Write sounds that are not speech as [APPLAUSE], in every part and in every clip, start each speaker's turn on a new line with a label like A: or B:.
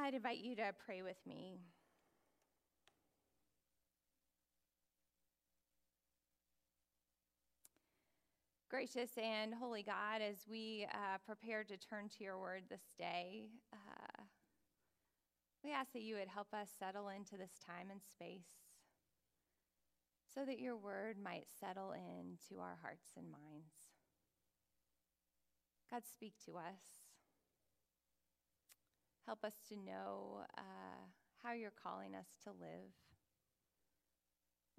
A: I'd invite you to pray with me. Gracious and holy God, as we uh, prepare to turn to your word this day, uh, we ask that you would help us settle into this time and space so that your word might settle into our hearts and minds. God, speak to us. Help us to know uh, how you're calling us to live.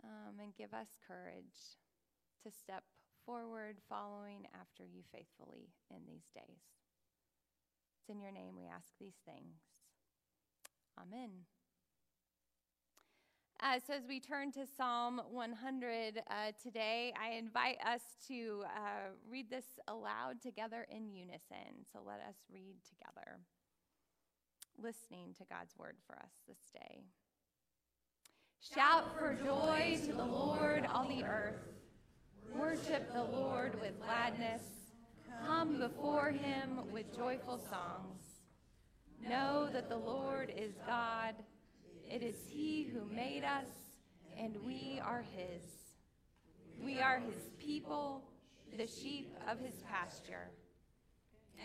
A: Um, and give us courage to step forward following after you faithfully in these days. It's in your name we ask these things. Amen. Uh, so, as we turn to Psalm 100 uh, today, I invite us to uh, read this aloud together in unison. So, let us read together, listening to God's word for us this day. Shout for joy to the Lord, all the earth. Worship the Lord with gladness. Come before him with joyful songs. Know that the Lord is God. It is he who made us, and we are his. We are his people, the sheep of his pasture.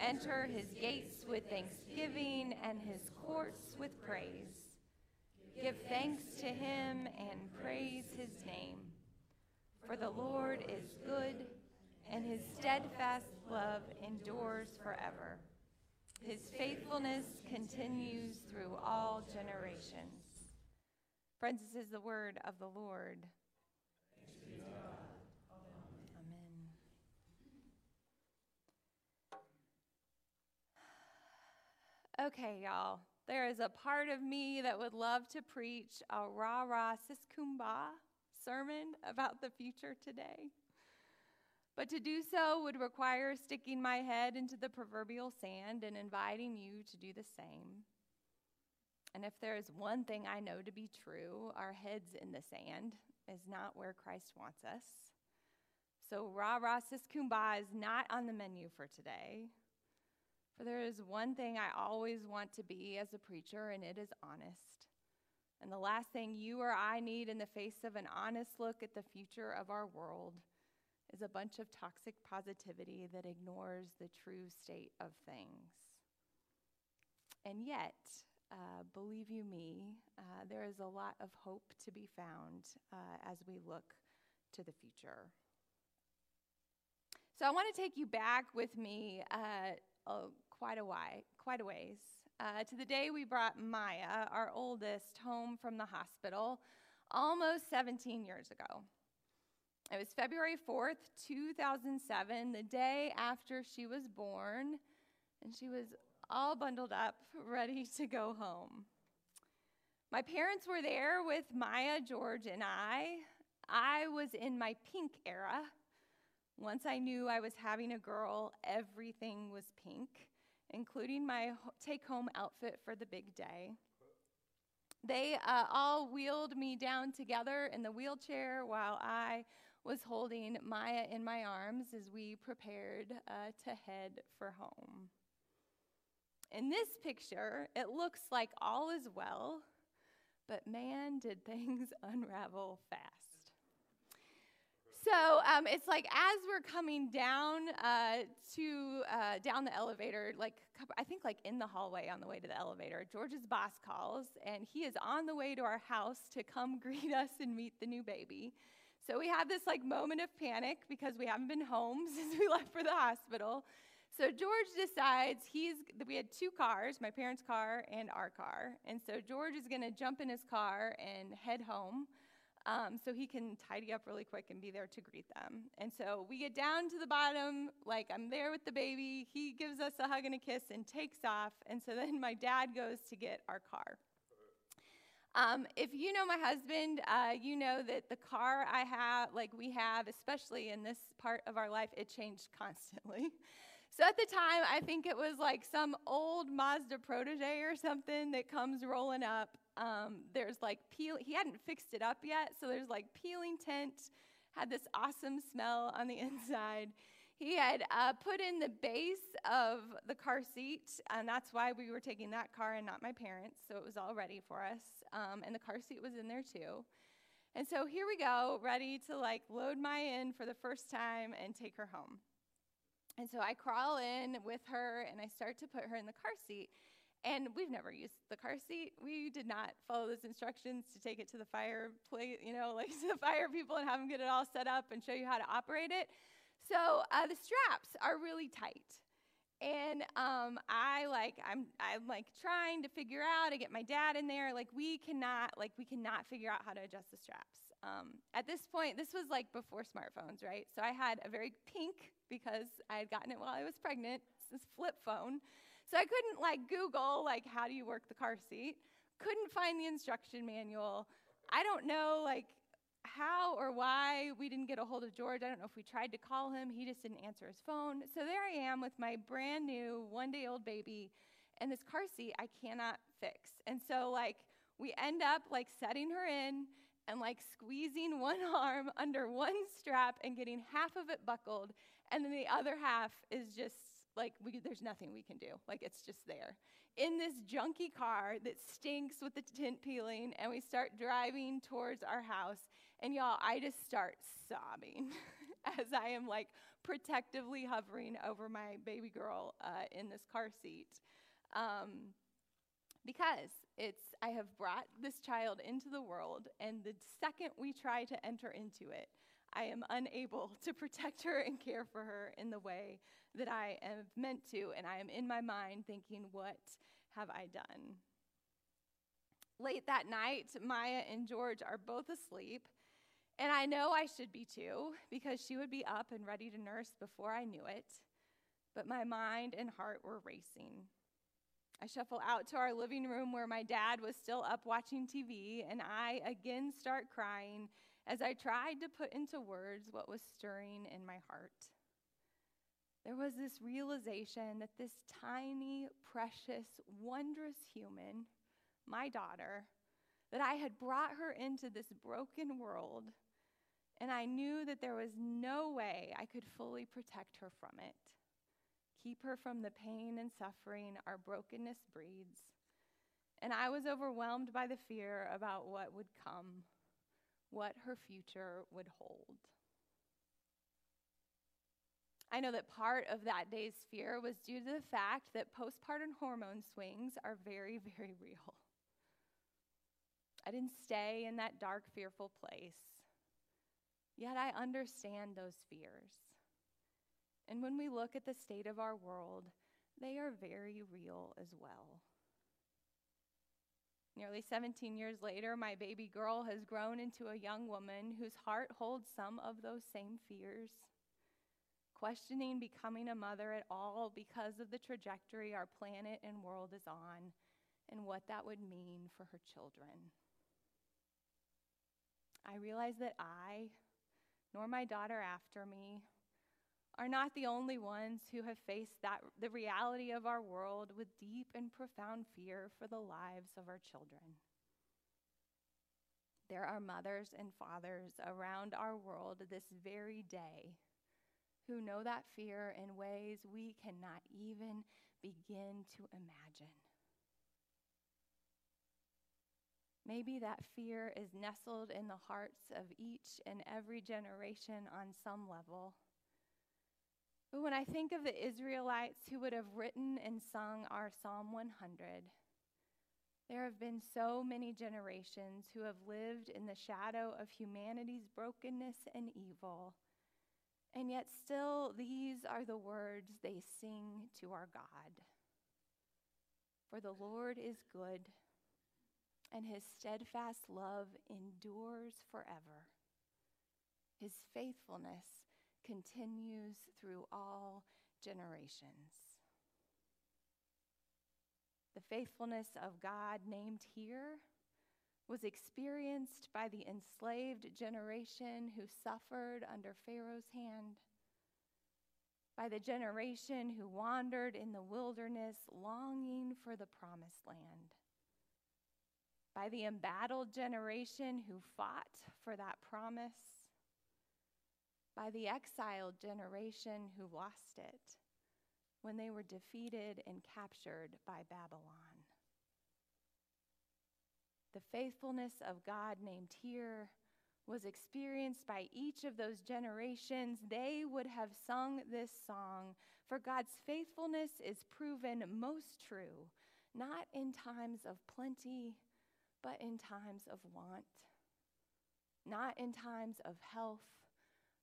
A: Enter his gates with thanksgiving and his courts with praise. Give thanks to him and praise his name. For the Lord is good, and his steadfast love endures forever. His faithfulness continues through all generations. Friends, this is the word of the Lord. Okay, y'all. There is a part of me that would love to preach a rah rah siskumba sermon about the future today. But to do so would require sticking my head into the proverbial sand and inviting you to do the same. And if there is one thing I know to be true, our heads in the sand is not where Christ wants us. So, rah rah sis kumbah is not on the menu for today. For there is one thing I always want to be as a preacher, and it is honest. And the last thing you or I need in the face of an honest look at the future of our world is a bunch of toxic positivity that ignores the true state of things. And yet, uh, believe you me, uh, there is a lot of hope to be found uh, as we look to the future. So I want to take you back with me oh, quite a while, quite a ways, uh, to the day we brought Maya, our oldest, home from the hospital almost 17 years ago. It was February 4th, 2007, the day after she was born, and she was all bundled up, ready to go home. My parents were there with Maya, George, and I. I was in my pink era. Once I knew I was having a girl, everything was pink, including my take home outfit for the big day. They uh, all wheeled me down together in the wheelchair while I was holding Maya in my arms as we prepared uh, to head for home. In this picture, it looks like all is well, but man, did [LAUGHS] things unravel fast. So um, it's like as we're coming down uh, to uh, down the elevator, like I think like in the hallway on the way to the elevator, George's boss calls, and he is on the way to our house to come [LAUGHS] greet us and meet the new baby. So we have this like moment of panic because we haven't been home [LAUGHS] since we left for the hospital. So George decides he's, we had two cars, my parents' car and our car. And so George is going to jump in his car and head home um, so he can tidy up really quick and be there to greet them. And so we get down to the bottom, like I'm there with the baby. He gives us a hug and a kiss and takes off. And so then my dad goes to get our car. Um, if you know my husband, uh, you know that the car I have, like we have, especially in this part of our life, it changed constantly. [LAUGHS] So at the time, I think it was like some old Mazda protege or something that comes rolling up. Um, there's like peel, he hadn't fixed it up yet, so there's like peeling tint, had this awesome smell on the [LAUGHS] inside. He had uh, put in the base of the car seat, and that's why we were taking that car and not my parents. So it was all ready for us, um, and the car seat was in there too. And so here we go, ready to like load my in for the first time and take her home. And so I crawl in with her and I start to put her in the car seat. And we've never used the car seat. We did not follow those instructions to take it to the fire place, you know, like [LAUGHS] to the fire people and have them get it all set up and show you how to operate it. So uh, the straps are really tight. And um, I like I'm I'm like trying to figure out to get my dad in there. Like we cannot like we cannot figure out how to adjust the straps. Um, at this point, this was like before smartphones, right? So I had a very pink because I had gotten it while I was pregnant. This flip phone, so I couldn't like Google like how do you work the car seat. Couldn't find the instruction manual. I don't know like how or why we didn't get a hold of George. I don't know if we tried to call him, he just didn't answer his phone. So there I am with my brand new one day old baby and this car seat I cannot fix. And so, like, we end up like setting her in and like squeezing one [LAUGHS] arm under one strap and getting half of it buckled, and then the other half is just like we, there's nothing we can do. Like it's just there. In this junky car that stinks with the tint peeling, and we start driving towards our house. And y'all, I just start sobbing [LAUGHS] as I am like protectively hovering over my baby girl uh, in this car seat. Um, because it's I have brought this child into the world, and the second we try to enter into it, I am unable to protect her and care for her in the way that I am meant to, and I am in my mind thinking, What have I done? Late that night, Maya and George are both asleep, and I know I should be too, because she would be up and ready to nurse before I knew it. But my mind and heart were racing. I shuffle out to our living room where my dad was still up watching TV, and I again start crying as I tried to put into words what was stirring in my heart. There was this realization that this tiny, precious, wondrous human, my daughter, that I had brought her into this broken world, and I knew that there was no way I could fully protect her from it keep her from the pain and suffering our brokenness breeds. And I was overwhelmed by the fear about what would come, what her future would hold. I know that part of that day's fear was due to the fact that postpartum hormone swings are very, [LAUGHS] very real. I didn't stay in that dark, fearful place, yet I understand those fears. And when we look at the state of our world, they are very real as well. Nearly 17 years later, my baby girl has grown into a young woman whose heart holds some of those same fears, questioning becoming a mother at all because of the trajectory our planet and world is on and what that would mean for her children. I realize that I, nor my daughter after me, are not the only ones who have faced that, the reality of our world with deep and profound fear for the lives of our children. There are mothers and fathers around our world this very day who know that fear in ways we cannot even begin to imagine. Maybe that fear is nestled in the hearts of each and every generation on some level. When I think of the Israelites who would have written and sung our Psalm 100, there have been so many generations who have lived in the shadow of humanity's brokenness and evil. And yet, still, these are the words they sing to our God. For the Lord is good, and his steadfast love endures forever. His faithfulness continues through all generations. The faithfulness of God named here was experienced by the enslaved generation who suffered under Pharaoh's hand, by the generation who wandered in the wilderness longing for the promised land, by the embattled generation who fought for that promise by the exiled generation who lost it when they were defeated and captured by Babylon. The faithfulness of God named here was experienced by each of those generations, they would have sung this song For God's faithfulness is proven most true, not in times of plenty, but in times of want, not in times of health,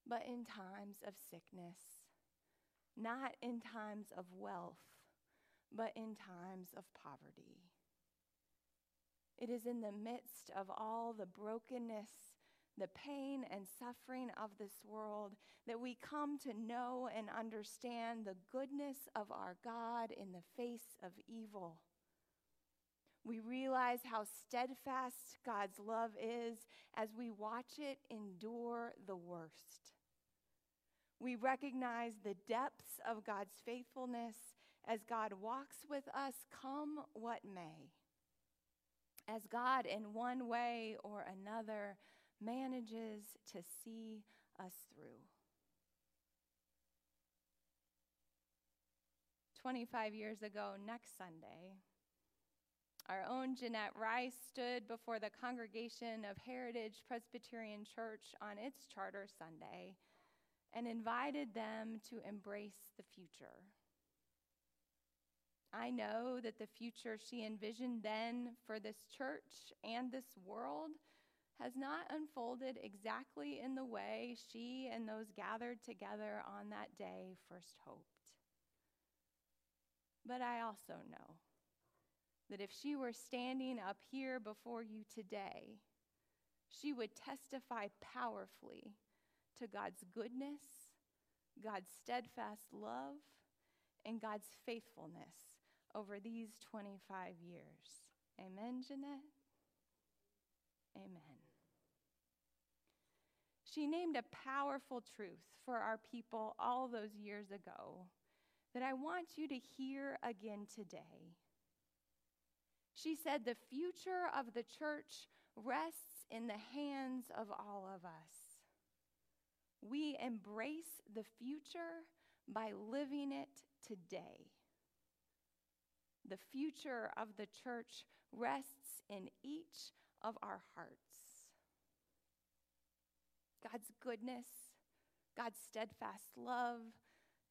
A: but in times of sickness, not in times of wealth, but in times of poverty. It is in the midst of all the brokenness, the pain, and suffering of this world that we come to know and understand the goodness of our God in the face of evil. We realize how steadfast God's love is as we watch it endure the worst. We recognize the depths of God's faithfulness as God walks with us, come what may. As God, in one way or another, manages to see us through. 25 years ago, next Sunday, our own Jeanette Rice stood before the congregation of Heritage Presbyterian Church on its Charter Sunday and invited them to embrace the future. I know that the future she envisioned then for this church and this world has not unfolded exactly in the way she and those gathered together on that day first hoped. But I also know that if she were standing up here before you today, she would testify powerfully to God's goodness, God's steadfast love, and God's faithfulness over these 25 years. Amen, Jeanette? Amen. She named a powerful truth for our people all those years ago that I want you to hear again today. She said, The future of the church rests in the hands of all of us. We embrace the future by living it today. The future of the church rests in each of our hearts. God's goodness, God's steadfast love,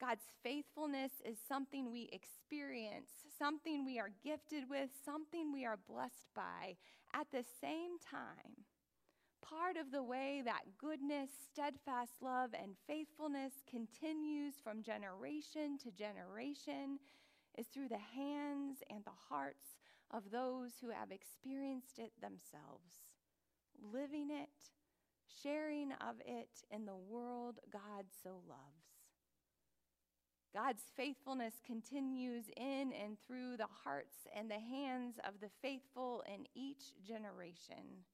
A: God's faithfulness is something we experience, something we are gifted with, something we are blessed by. At the same time, part of the way that goodness, steadfast love, and faithfulness continues from generation to generation is through the hands and the hearts of those who have experienced it themselves, living it, sharing of it in the world God so loves. God's faithfulness continues in and through the hearts and the hands of the faithful in each generation.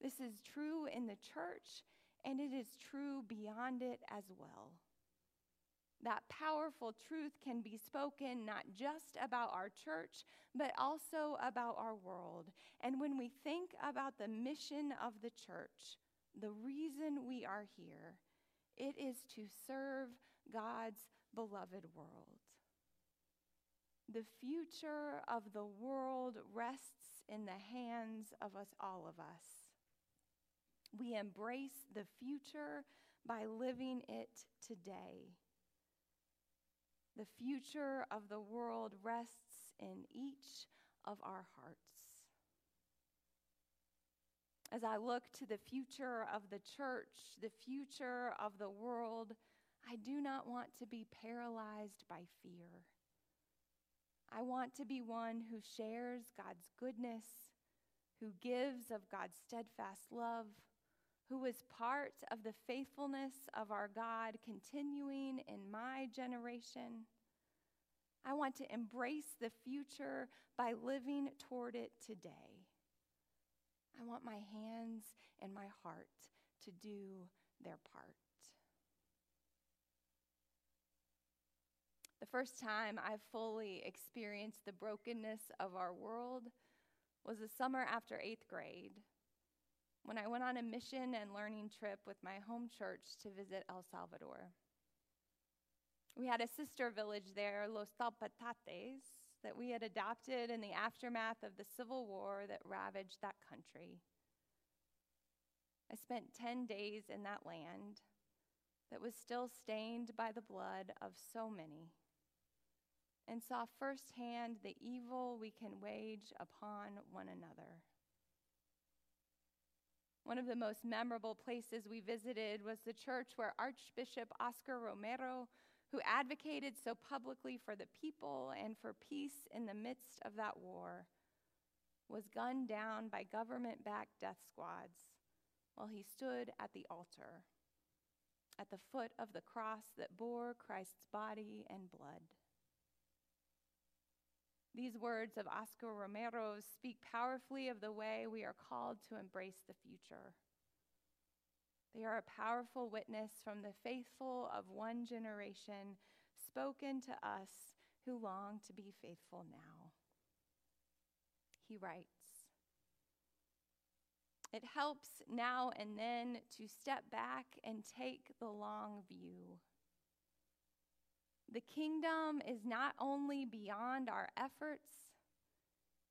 A: This is true in the church, and it is true beyond it as well. That powerful truth can be spoken not just about our church, but also about our world. And when we think about the mission of the church, the reason we are here, it is to serve God's beloved world. The future of the world rests in the hands of us, all of us. We embrace the future by living it today. The future of the world rests in each of our hearts. As I look to the future of the church, the future of the world, I do not want to be paralyzed by fear. I want to be one who shares God's goodness, who gives of God's steadfast love, who is part of the faithfulness of our God continuing in my generation. I want to embrace the future by living toward it today. I want my hands and my heart to do their part. The first time I fully experienced the brokenness of our world was the summer after eighth grade. When I went on a mission and learning trip with my home church to visit El Salvador. We had a sister village there, Los Talpatates, that we had adopted in the aftermath of the civil war that ravaged that country. I spent 10 days in that land that was still stained by the blood of so many and saw firsthand the evil we can wage upon one another. One of the most memorable places we visited was the church where Archbishop Oscar Romero, who advocated so publicly for the people and for peace in the midst of that war, was gunned down by government backed death squads while he stood at the altar, at the foot of the cross that bore Christ's body and blood. These words of Oscar Romero speak powerfully of the way we are called to embrace the future. They are a powerful witness from the faithful of one generation spoken to us who long to be faithful now. He writes It helps now and then to step back and take the long view. The kingdom is not only beyond our efforts,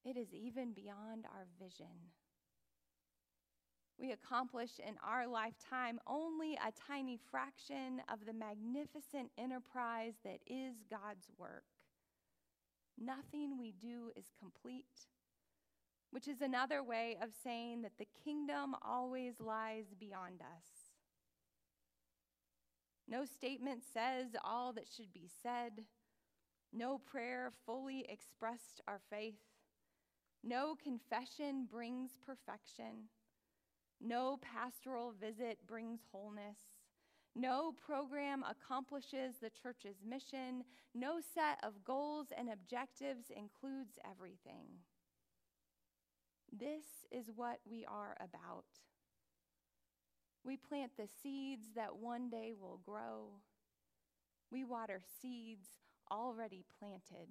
A: it is even beyond our vision. We accomplish in our lifetime only a tiny fraction of the magnificent enterprise that is God's work. Nothing we do is complete, which is another way of saying that the kingdom always lies beyond us. No statement says all that should be said. No prayer fully expressed our faith. No confession brings perfection. No pastoral visit brings wholeness. No program accomplishes the church's mission. No set of goals and objectives includes everything. This is what we are about. We plant the seeds that one day will grow. We water seeds already planted,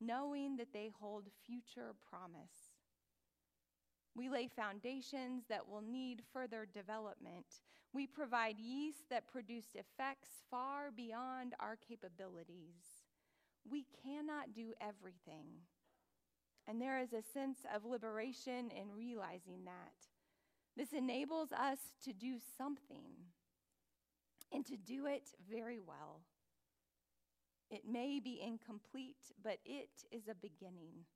A: knowing that they hold future promise. We lay foundations that will need further development. We provide yeast that produce effects far beyond our capabilities. We cannot do everything. And there is a sense of liberation in realizing that. This enables us to do something and to do it very well. It may be incomplete, but it is a beginning,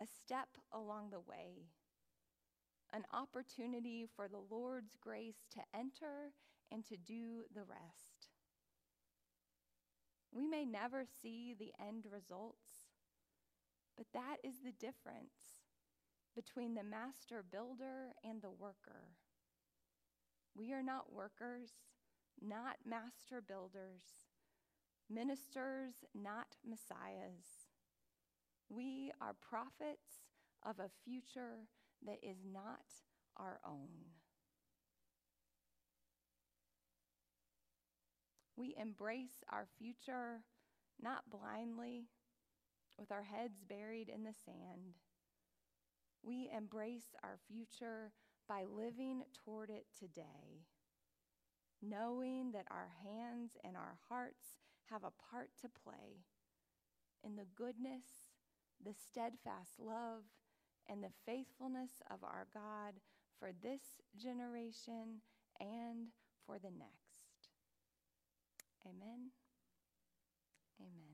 A: a step along the way, an opportunity for the Lord's grace to enter and to do the rest. We may never see the end results, but that is the difference between the master builder and the worker. We are not workers, not master builders, ministers, not messiahs. We are prophets of a future that is not our own. We embrace our future not blindly, with our heads buried in the sand we embrace our future by living toward it today, knowing that our hands and our hearts have a part to play in the goodness, the steadfast love, and the faithfulness of our God for this generation and for the next. Amen. Amen.